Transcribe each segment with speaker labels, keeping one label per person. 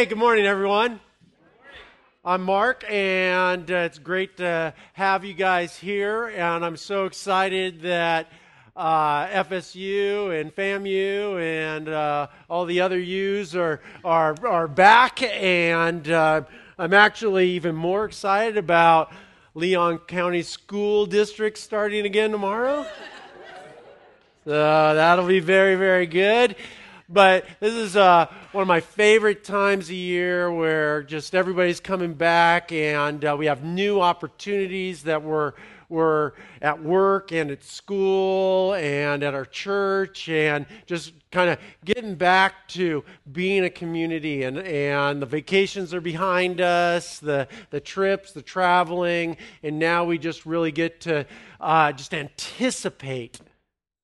Speaker 1: Hey, good morning, everyone. I'm Mark, and uh, it's great to have you guys here. And I'm so excited that uh, FSU and FAMU and uh, all the other U's are, are, are back. And uh, I'm actually even more excited about Leon County School District starting again tomorrow. So that'll be very, very good. But this is uh, one of my favorite times a year where just everybody's coming back and uh, we have new opportunities that we're, we're at work and at school and at our church and just kind of getting back to being a community and, and the vacations are behind us the, the trips the traveling and now we just really get to uh, just anticipate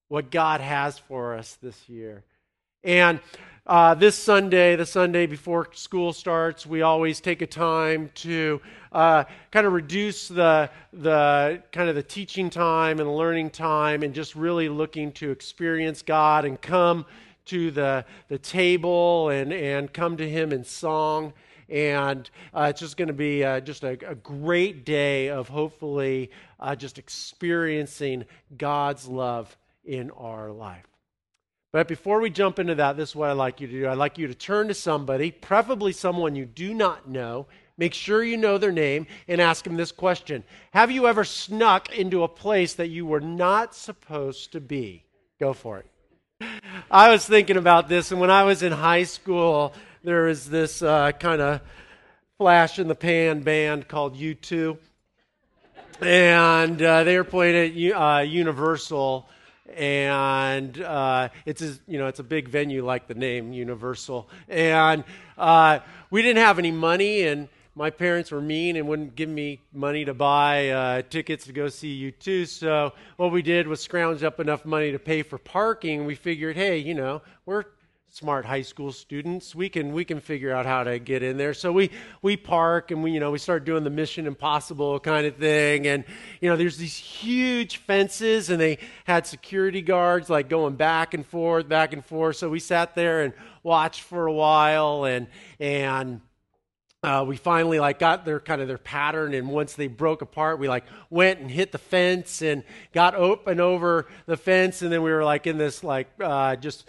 Speaker 1: what god has for us this year and uh, this Sunday, the Sunday before school starts, we always take a time to uh, kind of reduce the, the kind of the teaching time and learning time and just really looking to experience God and come to the, the table and, and come to Him in song. And uh, it's just going to be uh, just a, a, great day of hopefully uh, just experiencing God's love in our life. But before we jump into that, this is what I'd like you to do. I'd like you to turn to somebody, preferably someone you do not know. Make sure you know their name and ask them this question Have you ever snuck into a place that you were not supposed to be? Go for it. I was thinking about this, and when I was in high school, there was this uh, kind of flash in the pan band called U2. And uh, they were playing at uh, Universal and uh, it's a, you know it's a big venue like the name Universal, and uh, we didn't have any money, and my parents were mean and wouldn't give me money to buy uh, tickets to go see U2. So what we did was scrounge up enough money to pay for parking. We figured, hey, you know, we're smart high school students. We can we can figure out how to get in there. So we we park and we you know we start doing the Mission Impossible kind of thing. And you know there's these huge fences and they had security guards like going back and forth, back and forth. So we sat there and watched for a while and and. Uh, we finally like got their kind of their pattern and once they broke apart we like went and hit the fence and got open over the fence and then we were like in this like uh, just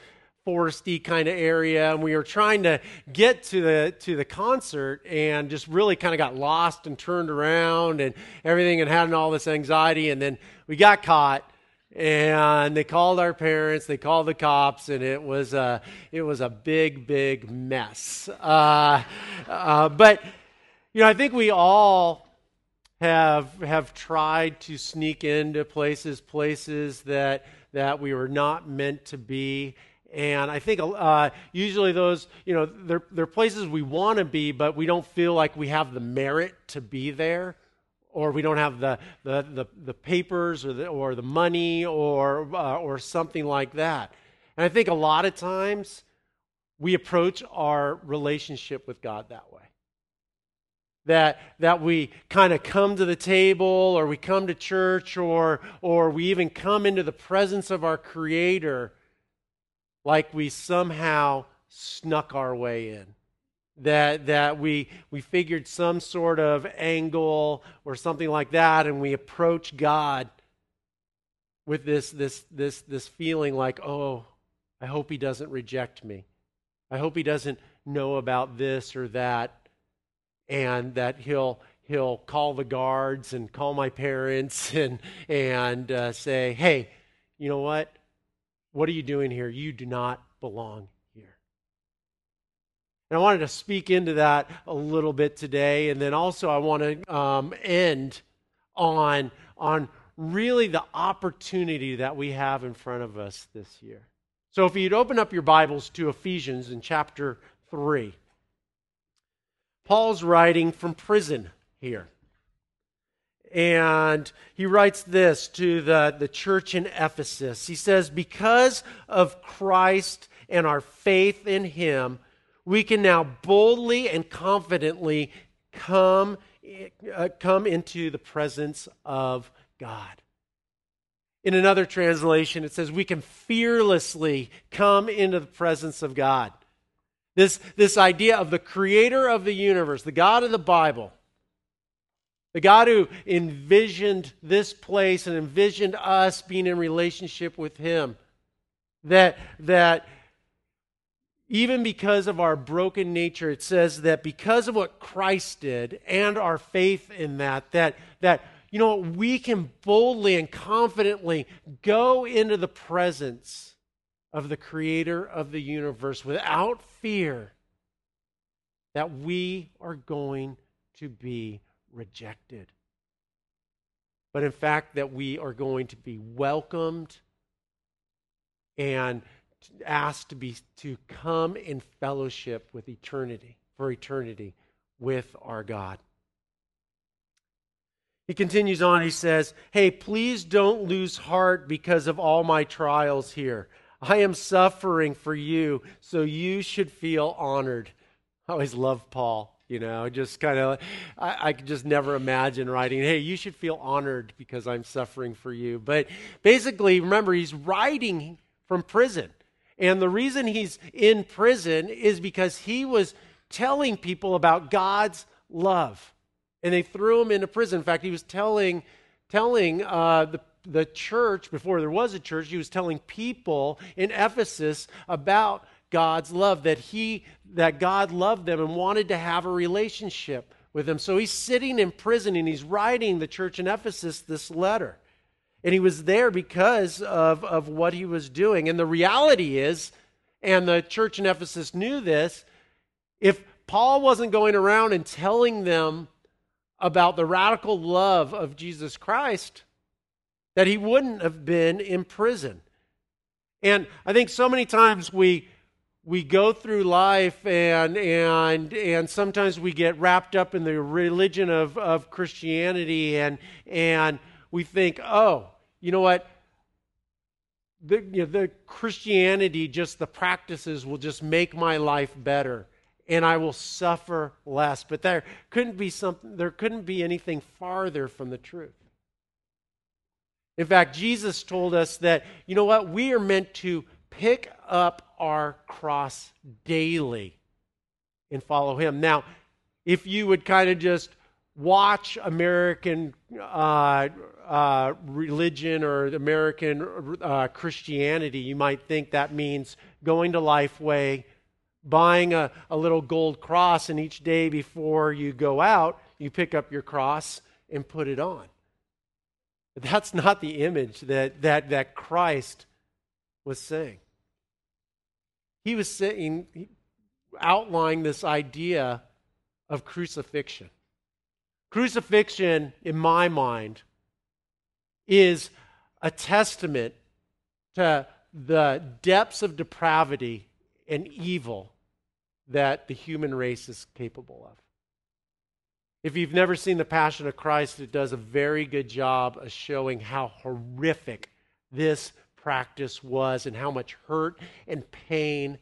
Speaker 1: foresty kind of area and we were trying to get to the to the concert and just really kind of got lost and turned around and everything and had all this anxiety and then we got caught and they called our parents they called the cops and it was a it was a big big mess. Uh, uh, but you know i think we all have have tried to sneak into places places that that we were not meant to be and I think uh, usually those, you know, they're, they're places we want to be, but we don't feel like we have the merit to be there, or we don't have the, the, the, the papers or the, or the money or, uh, or something like that. And I think a lot of times we approach our relationship with God that way. That, that we kind of come to the table or we come to church or, or we even come into the presence of our Creator like we somehow snuck our way in. That, that we, we figured some sort of angle or something like that, and we approach God with this, this, this, this feeling like, oh, I hope he doesn't reject me. I hope he doesn't know about this or that, and that he'll, he'll call the guards and call my parents and, and uh, say, hey, you know what? What are you doing here? You do not belong here. And I wanted to speak into that a little bit today. And then also, I want to um, end on, on really the opportunity that we have in front of us this year. So, if you'd open up your Bibles to Ephesians in chapter 3, Paul's writing from prison here. And he writes this to the, the church in Ephesus. He says, Because of Christ and our faith in him, we can now boldly and confidently come, uh, come into the presence of God. In another translation, it says, We can fearlessly come into the presence of God. This, this idea of the creator of the universe, the God of the Bible, the God who envisioned this place and envisioned us being in relationship with Him. That, that even because of our broken nature, it says that because of what Christ did and our faith in that, that, that you know, we can boldly and confidently go into the presence of the creator of the universe without fear that we are going to be rejected. But in fact, that we are going to be welcomed and asked to be to come in fellowship with eternity for eternity with our God. He continues on, he says, Hey, please don't lose heart because of all my trials here. I am suffering for you, so you should feel honored. I always love Paul. You know, just kind of, I, I could just never imagine writing, hey, you should feel honored because I'm suffering for you. But basically, remember, he's writing from prison. And the reason he's in prison is because he was telling people about God's love. And they threw him into prison. In fact, he was telling, telling uh, the the church, before there was a church, he was telling people in Ephesus about God's love, that he that God loved them and wanted to have a relationship with them. So he's sitting in prison and he's writing the church in Ephesus this letter. And he was there because of, of what he was doing. And the reality is, and the church in Ephesus knew this, if Paul wasn't going around and telling them about the radical love of Jesus Christ, that he wouldn't have been in prison. And I think so many times we we go through life and and and sometimes we get wrapped up in the religion of, of Christianity and and we think, oh, you know what? The, you know, the Christianity, just the practices will just make my life better and I will suffer less. But there couldn't be something there couldn't be anything farther from the truth. In fact, Jesus told us that, you know what, we are meant to pick up our cross daily and follow him. Now, if you would kind of just watch American uh, uh, religion or American uh, Christianity, you might think that means going to Lifeway, buying a, a little gold cross, and each day before you go out, you pick up your cross and put it on. But that's not the image that, that, that Christ was saying. He was saying, outlining this idea of crucifixion. Crucifixion, in my mind, is a testament to the depths of depravity and evil that the human race is capable of. If you've never seen The Passion of Christ, it does a very good job of showing how horrific this practice was and how much hurt and pain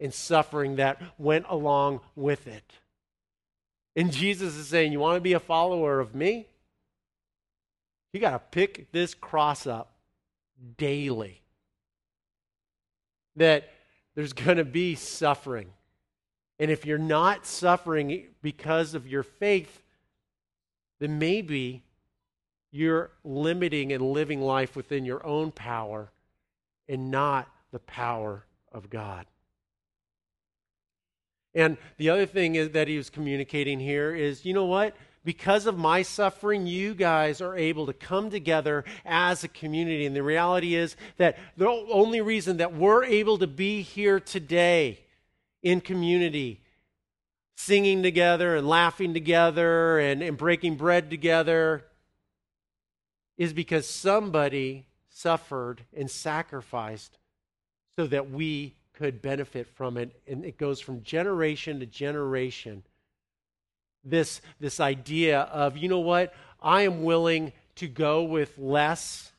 Speaker 1: and suffering that went along with it. And Jesus is saying, You want to be a follower of me? You got to pick this cross up daily. That there's going to be suffering. And if you're not suffering because of your faith, then maybe you're limiting and living life within your own power and not the power of God. And the other thing is that he was communicating here is you know what? Because of my suffering, you guys are able to come together as a community. And the reality is that the only reason that we're able to be here today in community, singing together and laughing together and, and breaking bread together, is because somebody suffered and sacrificed so that we could benefit from it. And it goes from generation to generation. This, this idea of, you know what, I am willing to go with less.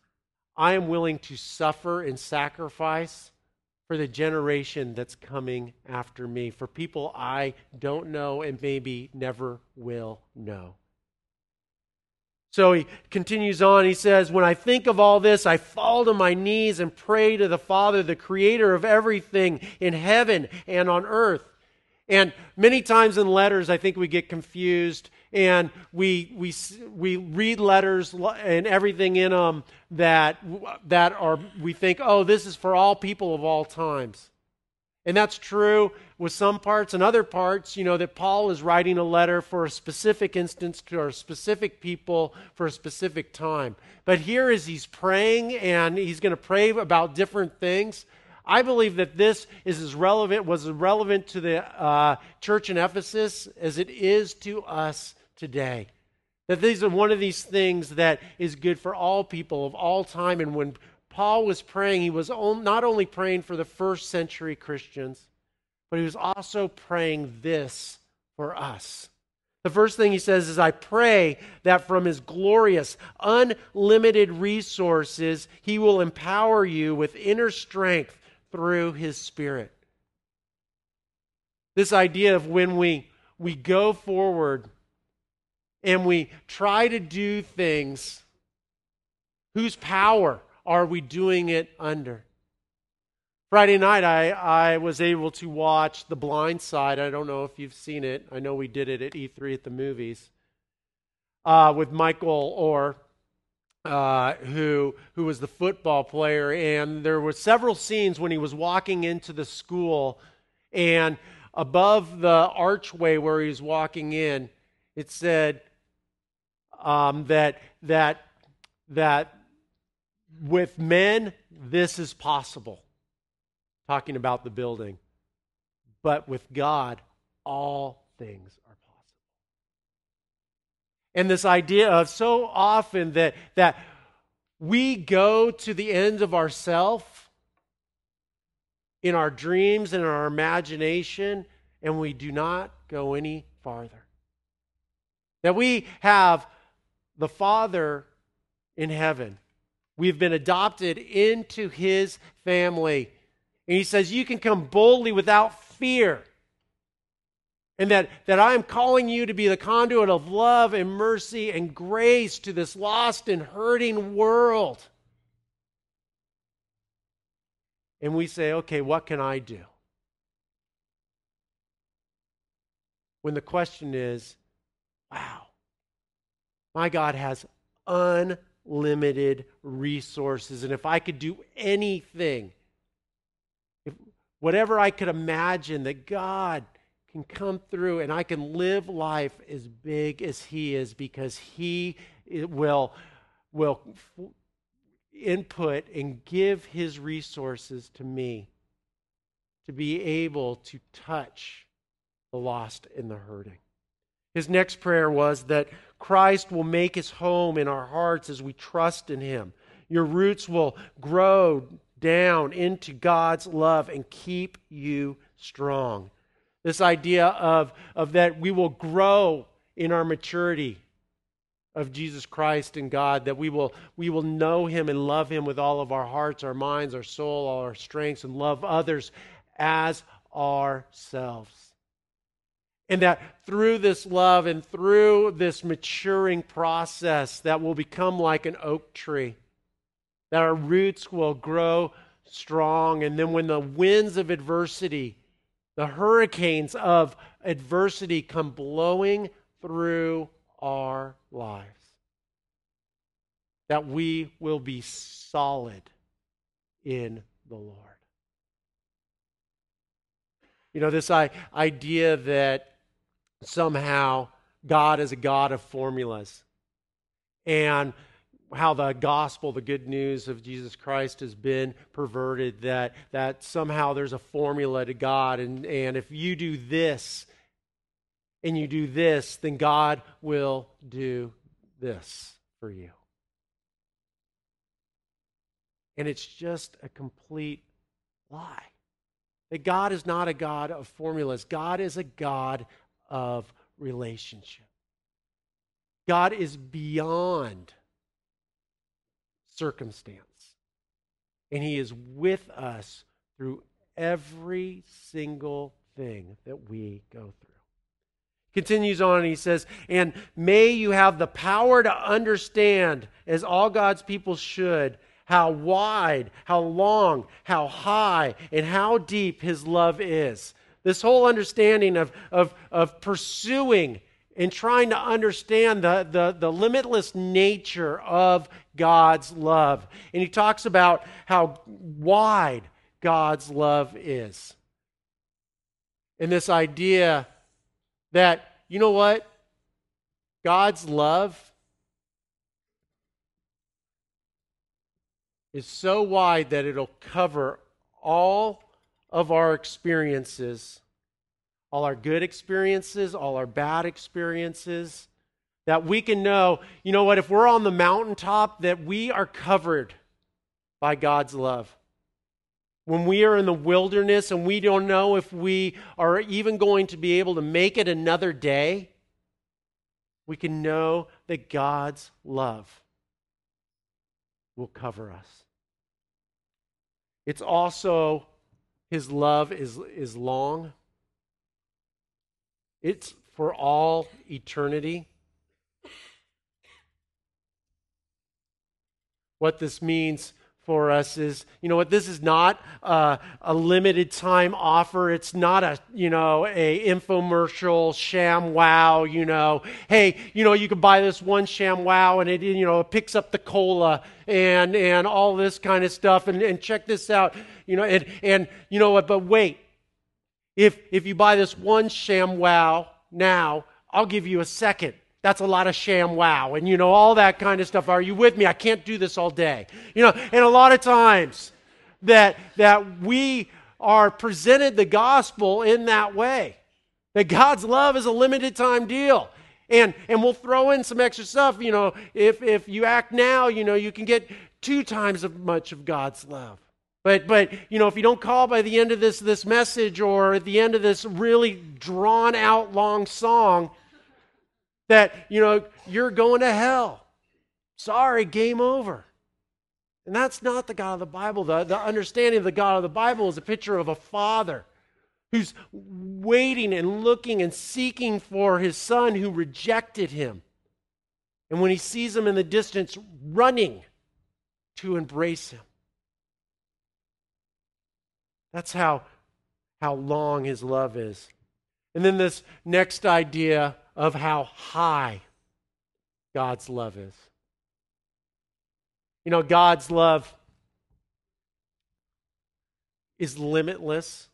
Speaker 1: I am willing to suffer and sacrifice for the generation that's coming after me, for people I don't know and maybe never will know. So he continues on. He says, When I think of all this, I fall to my knees and pray to the Father, the creator of everything in heaven and on earth. And many times in letters, I think we get confused and we, we, we read letters and everything in them that, that are, we think, oh, this is for all people of all times. And that's true with some parts and other parts, you know, that Paul is writing a letter for a specific instance to a specific people for a specific time. But here as he's praying and he's going to pray about different things, I believe that this is as relevant, was as relevant to the uh, church in Ephesus as it is to us today. That these are one of these things that is good for all people of all time. And when Paul was praying, he was not only praying for the first century Christians, but he was also praying this for us. The first thing he says is, I pray that from his glorious, unlimited resources, he will empower you with inner strength through his Spirit. This idea of when we, we go forward and we try to do things, whose power are we doing it under? Friday night, I, I was able to watch The Blind Side. I don't know if you've seen it. I know we did it at E3 at the movies uh, with Michael Oher uh, who who was the football player, and there were several scenes when he was walking into the school, and above the archway where he was walking in, it said um, that that that with men this is possible. Talking about the building, but with God all things are possible. and this idea of so often that, that we go to the end of ourself in our dreams and our imagination, and we do not go any farther. That we have the Father in heaven. We've been adopted into his family. And he says, You can come boldly without fear and that, that I am calling you to be the conduit of love and mercy and grace to this lost and hurting world. And we say, okay, what can I do? When the question is, wow, my God has unlimited resources. And if I could do anything, if, whatever I could imagine that God can come through and I can live life as big as He is because He eh, will, will input and give His resources to me to be able to touch the lost and the hurting. His next prayer was that Christ will make his home in our hearts as we trust in him. Your roots will grow down into God's love and keep you strong. This idea of, of that we will grow in our maturity of Jesus Christ and God, that we will, we will know Him and love Him with all of our hearts, our minds, our soul, all our strengths, and love others as ourselves. And that through this love and through this maturing process, that will become like an oak tree, that our roots will grow strong. And then when the winds of adversity the hurricanes of adversity come blowing through our lives. That we will be solid in the Lord. You know, this idea that somehow God is a God of formulas. And how the gospel, the good news of Jesus Christ, has been perverted, that, that somehow there's a formula to God, and, and if you do this and you do this, then God will do this for you. And it's just a complete lie. That God is not a God of formulas, God is a God of relationship. God is beyond circumstance. And He is with us through every single thing that we go through. Continues on, and he says, And may you have the power to understand, as all God's people should, how wide, how long, how high, and how deep his love is This whole understanding of, of, of pursuing and trying to understand the, the, the limitless nature of God's love. And he talks about how wide God's love is. And this idea that, you know what? God's love is so wide that it'll cover all of our experiences, all our good experiences, all our bad experiences, that we can know, you know what, if we're on the mountaintop, that we are covered by God's love. When we are in the wilderness and we don't know if we are even going to be able to make it another day, we can know that God's love will cover us. It's also his love is, is long, it's for all eternity. What this means for us is, you know what, this is not a, a, limited time offer. It's not a, you know, a infomercial ShamWow, you know, hey, you know, you can buy this one ShamWow and it, you know, it picks up the cola and, and all this kind of stuff. And, and check this out, you know, and, and you know what, but wait, if, if you buy this one sham wow now, I'll give you a second that's a lot of ShamWow and you know all that kind of stuff. Are you with me? I can't do this all day. You know and a lot of times that that we are presented the gospel in that way that god's love is a limited time deal. And and we'll throw in some extra stuff you know if if you act now you know you can get two times as much of god's love. But but you know if you don't call by the end of this this message or at the end of this really drawn out long song that, you know, you're going to hell. Sorry, game over. And that's not the God of the Bible. The, the understanding of the God of the Bible is a picture of a father who's waiting and looking and seeking for his son who rejected him. And when he sees him in the distance, running to embrace him. That's how, how long his love is. And then this next idea of how high God's love is. You know, God's love is limitless.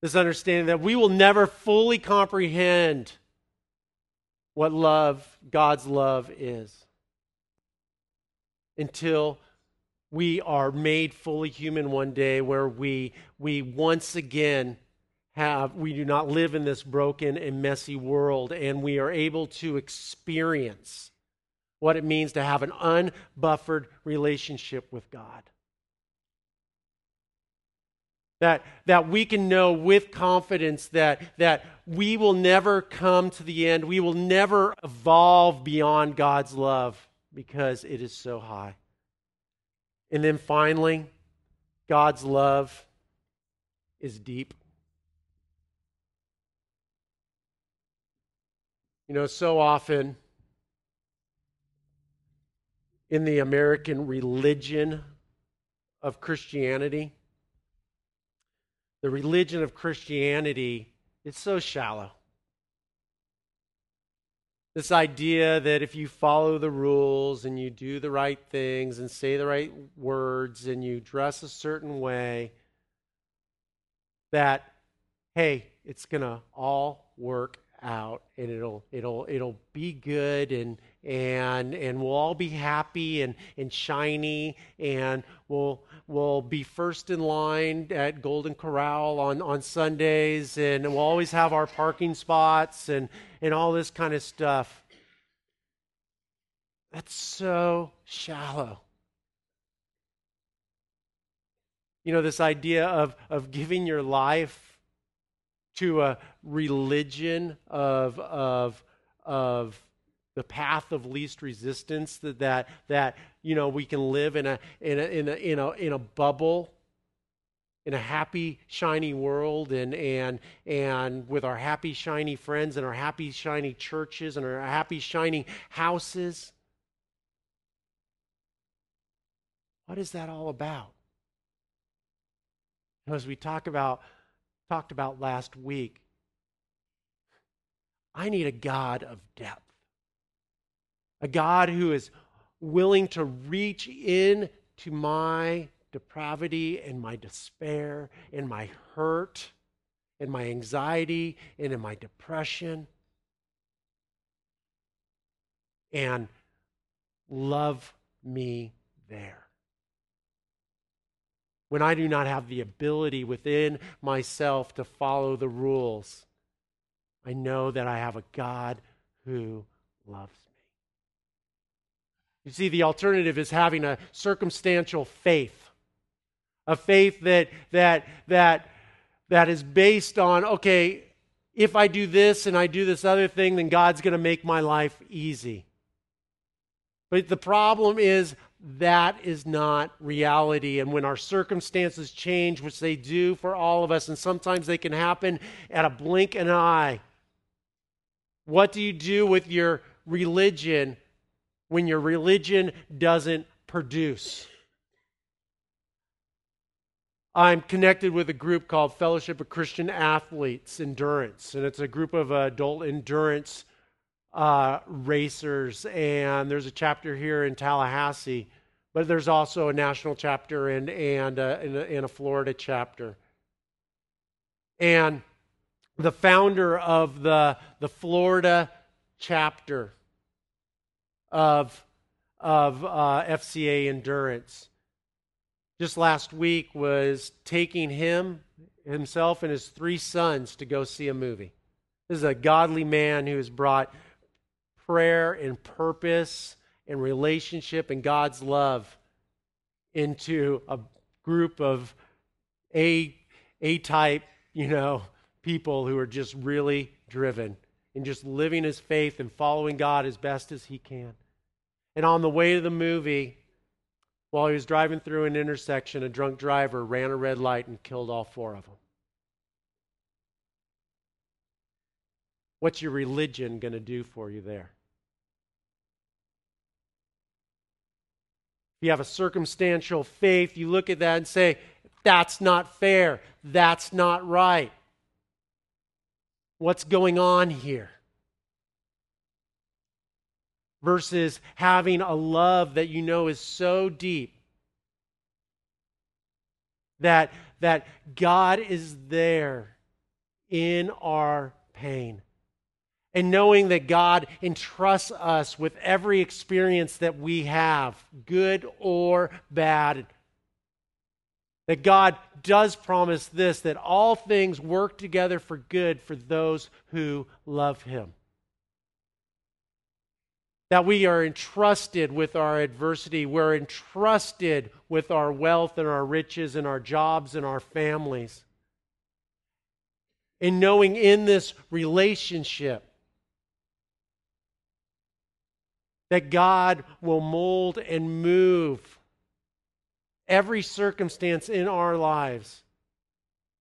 Speaker 1: This understanding that we will never fully comprehend what love, God's love, is until we are made fully human one day, where we, we once again have we do not live in this broken and messy world and we are able to experience what it means to have an unbuffered relationship with God. That, that we can know with confidence that, that we will never come to the end. We will never evolve beyond God's love because it is so high. And then finally, God's love is deep. You know, so often in the American religion of Christianity, the religion of Christianity is so shallow. This idea that if you follow the rules and you do the right things and say the right words and you dress a certain way, that, hey, it's going to all work out and it'll it'll it'll be good and and and we'll all be happy and and shiny and we'll we'll be first in line at Golden Corral on on Sundays and we'll always have our parking spots and and all this kind of stuff. That's so shallow. You know this idea of of giving your life to a religion of, of, of the path of least resistance that, that, that you know we can live in a, in a, in a, in a, in a bubble in a happy shiny world and and and with our happy shiny friends and our happy shiny churches and our happy shiny houses. What is that all about? As we talk about talked about last week. I need a God of depth, a God who is willing to reach in to my depravity and my despair and my hurt and my anxiety and in my depression and love me there. When I do not have the ability within myself to follow the rules, I know that I have a God who loves me. You see, the alternative is having a circumstantial faith, a faith that, that, that, that is based on, okay, if I do this and I do this other thing, then God's going to make my life easy. But the problem is that is not reality. And when our circumstances change, which they do for all of us, and sometimes they can happen at a blink an eye, what do you do with your religion when your religion doesn't produce? I'm connected with a group called Fellowship of Christian Athletes Endurance, and it's a group of adult endurance uh, racers, and there's a chapter here in Tallahassee, but there's also a national chapter and and uh, in, a, in a Florida chapter. And the founder of the the Florida chapter of of uh, FCA Endurance just last week was taking him himself and his three sons to go see a movie. This is a godly man who has brought prayer and purpose and relationship and God's love into a group of A A type, you know, people who are just really driven and just living his faith and following God as best as he can. And on the way to the movie, while he was driving through an intersection, a drunk driver ran a red light and killed all four of them. What's your religion going to do for you there? If you have a circumstantial faith, you look at that and say, that's not fair. That's not right. What's going on here? Versus having a love that you know is so deep that, that God is there in our pain and knowing that God entrusts us with every experience that we have, good or bad. That God does promise this that all things work together for good for those who love Him. That we are entrusted with our adversity, we're entrusted with our wealth and our riches and our jobs and our families. And knowing in this relationship that God will mold and move every circumstance in our lives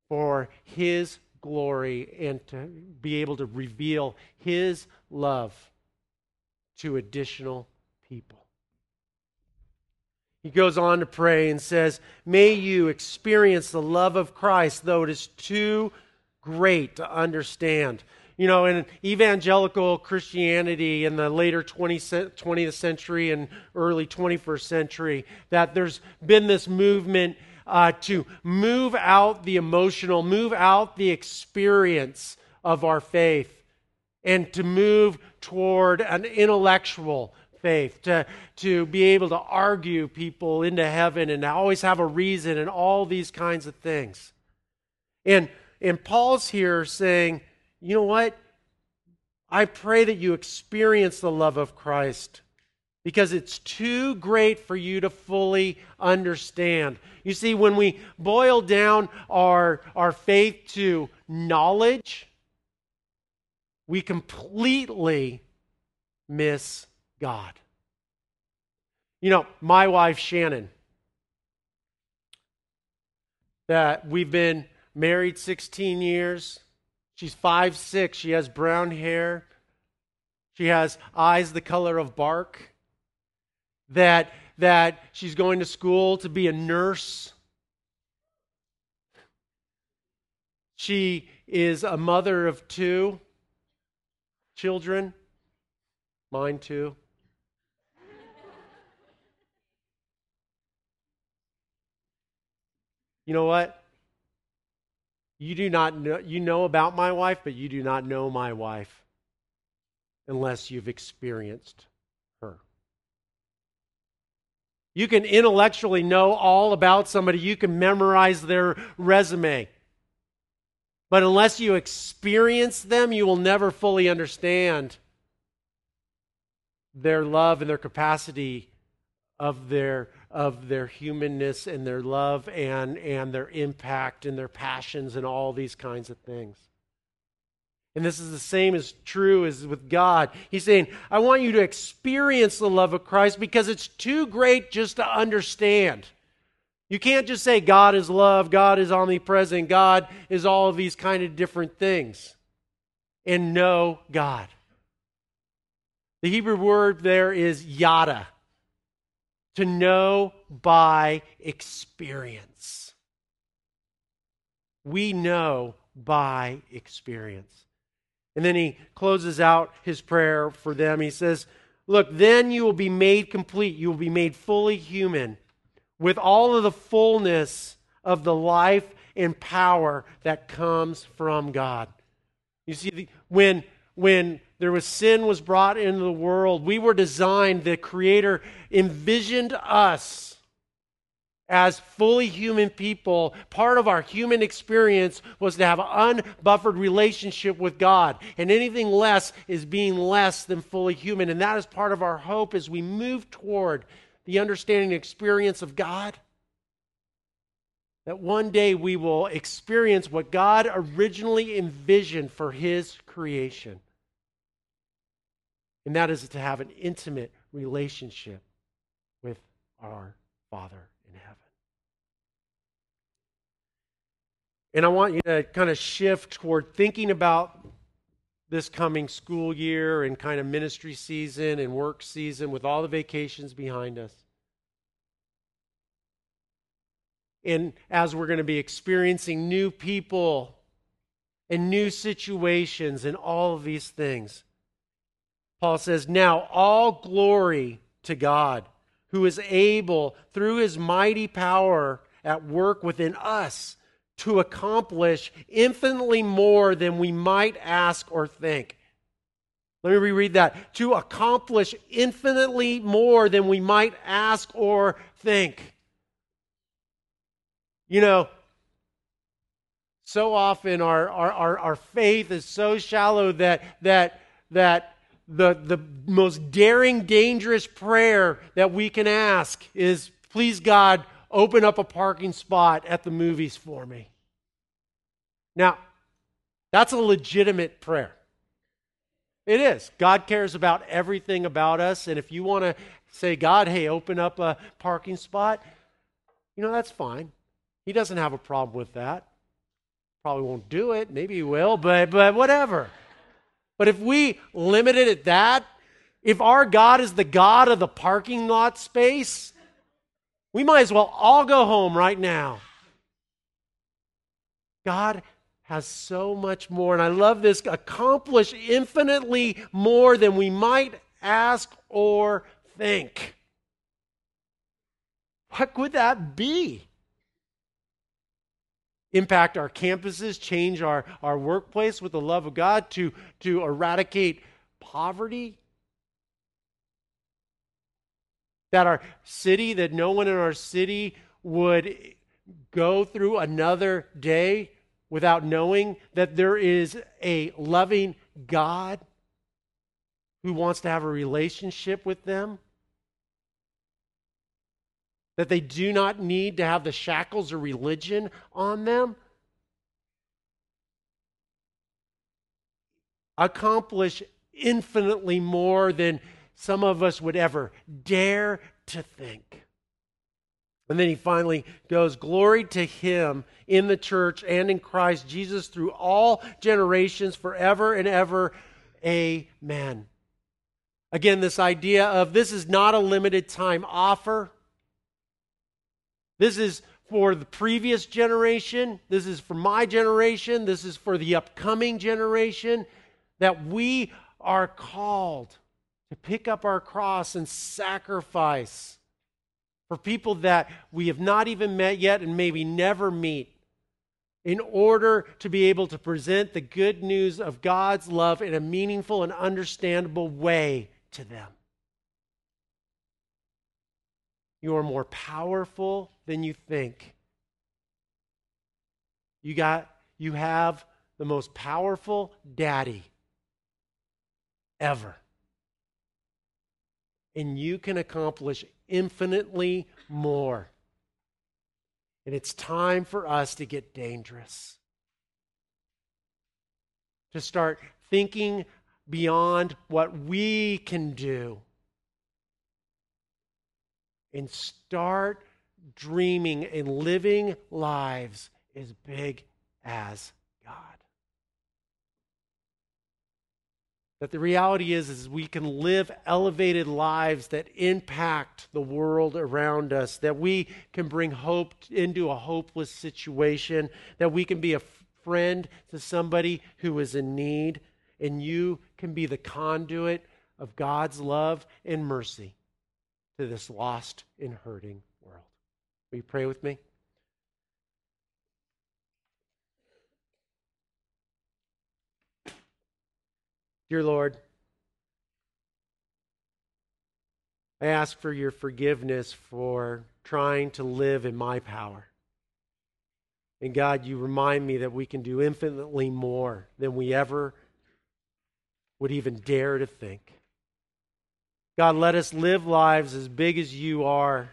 Speaker 1: for His glory and to be able to reveal His love to additional people. He goes on to pray and says, May you experience the love of Christ, though it is too great to understand. You know, in evangelical Christianity in the later 20th century and early 21st century, that there's been this movement uh, to move out the emotional, move out the experience of our faith, and to move toward an intellectual faith, to, to be able to argue people into heaven and always have a reason and all these kinds of things. And, and Paul's here saying, you know what? I pray that you experience the love of Christ because it's too great for you to fully understand. You see, when we boil down our, our faith to knowledge, we completely miss God. You know, my wife, Shannon, that we've been married 16 years. She's five six. She has brown hair. She has eyes the color of bark. That, that she's going to school to be a nurse. She is a mother of two children, mine too. You know what? You do not know, you know about my wife, but you do not know my wife unless you've experienced her. You can intellectually know all about somebody, you can memorize their resume. But unless you experience them, you will never fully understand their love and their capacity of their of their humanness and their love and and their impact and their passions and all these kinds of things. And this is the same as true as with God. He's saying, I want you to experience the love of Christ because it's too great just to understand. You can't just say God is love, God is omnipresent, God is all of these kind of different things and know God. The Hebrew word there is yada, to know by experience. We know by experience. And then he closes out his prayer for them. He says, Look, then you will be made complete. You will be made fully human with all of the fullness of the life and power that comes from God. You see, when, when there was sin was brought into the world, we were designed, the Creator envisioned us as fully human people, part of our human experience was to have an unbuffered relationship with God. And anything less is being less than fully human. And that is part of our hope as we move toward the understanding and experience of God. That one day we will experience what God originally envisioned for His creation. And that is to have an intimate relationship with our Father in heaven. And I want you to kind of shift toward thinking about this coming school year and kind of ministry season and work season with all the vacations behind us. And as we're going to be experiencing new people and new situations and all of these things, Paul says, Now all glory to God, who is able, through his mighty power at work within us, to accomplish infinitely more than we might ask or think. Let me reread that. To accomplish infinitely more than we might ask or think. You know, so often our, our, our, our faith is so shallow that, that, that the, the most daring, dangerous prayer that we can ask is, please, God, open up a parking spot at the movies for me. Now, that's a legitimate prayer. It is. God cares about everything about us. And if you want to say, God, hey, open up a parking spot, you know, that's fine. He doesn't have a problem with that. Probably won't do it. Maybe he will, but, but whatever. But if we limit it at that, if our God is the God of the parking lot space, we might as well all go home right now. God has so much more. And I love this accomplish infinitely more than we might ask or think. What could that be? Impact our campuses, change our, our workplace with the love of God, to, to eradicate poverty. That our city, that no one in our city would go through another day without knowing that there is a loving God who wants to have a relationship with them? That they do not need to have the shackles of religion on them? Accomplish infinitely more than some of us would ever dare to think. And then he finally goes, Glory to him in the church and in Christ Jesus through all generations, forever and ever. Amen. Again, this idea of this is not a limited time offer. This is for the previous generation. This is for my generation. This is for the upcoming generation. That we are called to pick up our cross and sacrifice for people that we have not even met yet and maybe never meet in order to be able to present the good news of God's love in a meaningful and understandable way to them. You are more powerful than you think. You got you have the most powerful daddy ever. And you can accomplish infinitely more. And it's time for us to get dangerous. To start thinking beyond what we can do. And start dreaming and living lives as big as God. That the reality is, is we can live elevated lives that impact the world around us, that we can bring hope into a hopeless situation, that we can be a friend to somebody who is in need, and you can be the conduit of God's love and mercy to this lost and hurting. Will you pray with me? Dear Lord, I ask for your forgiveness for trying to live in my power. And God, you remind me that we can do infinitely more than we ever would even dare to think. God, let us live lives as big as you are.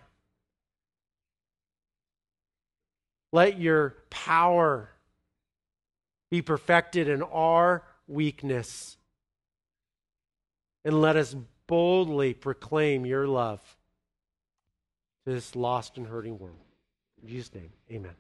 Speaker 1: Let your power be perfected in our weakness and let us boldly proclaim your love to this lost and hurting world. In Jesus' name, amen.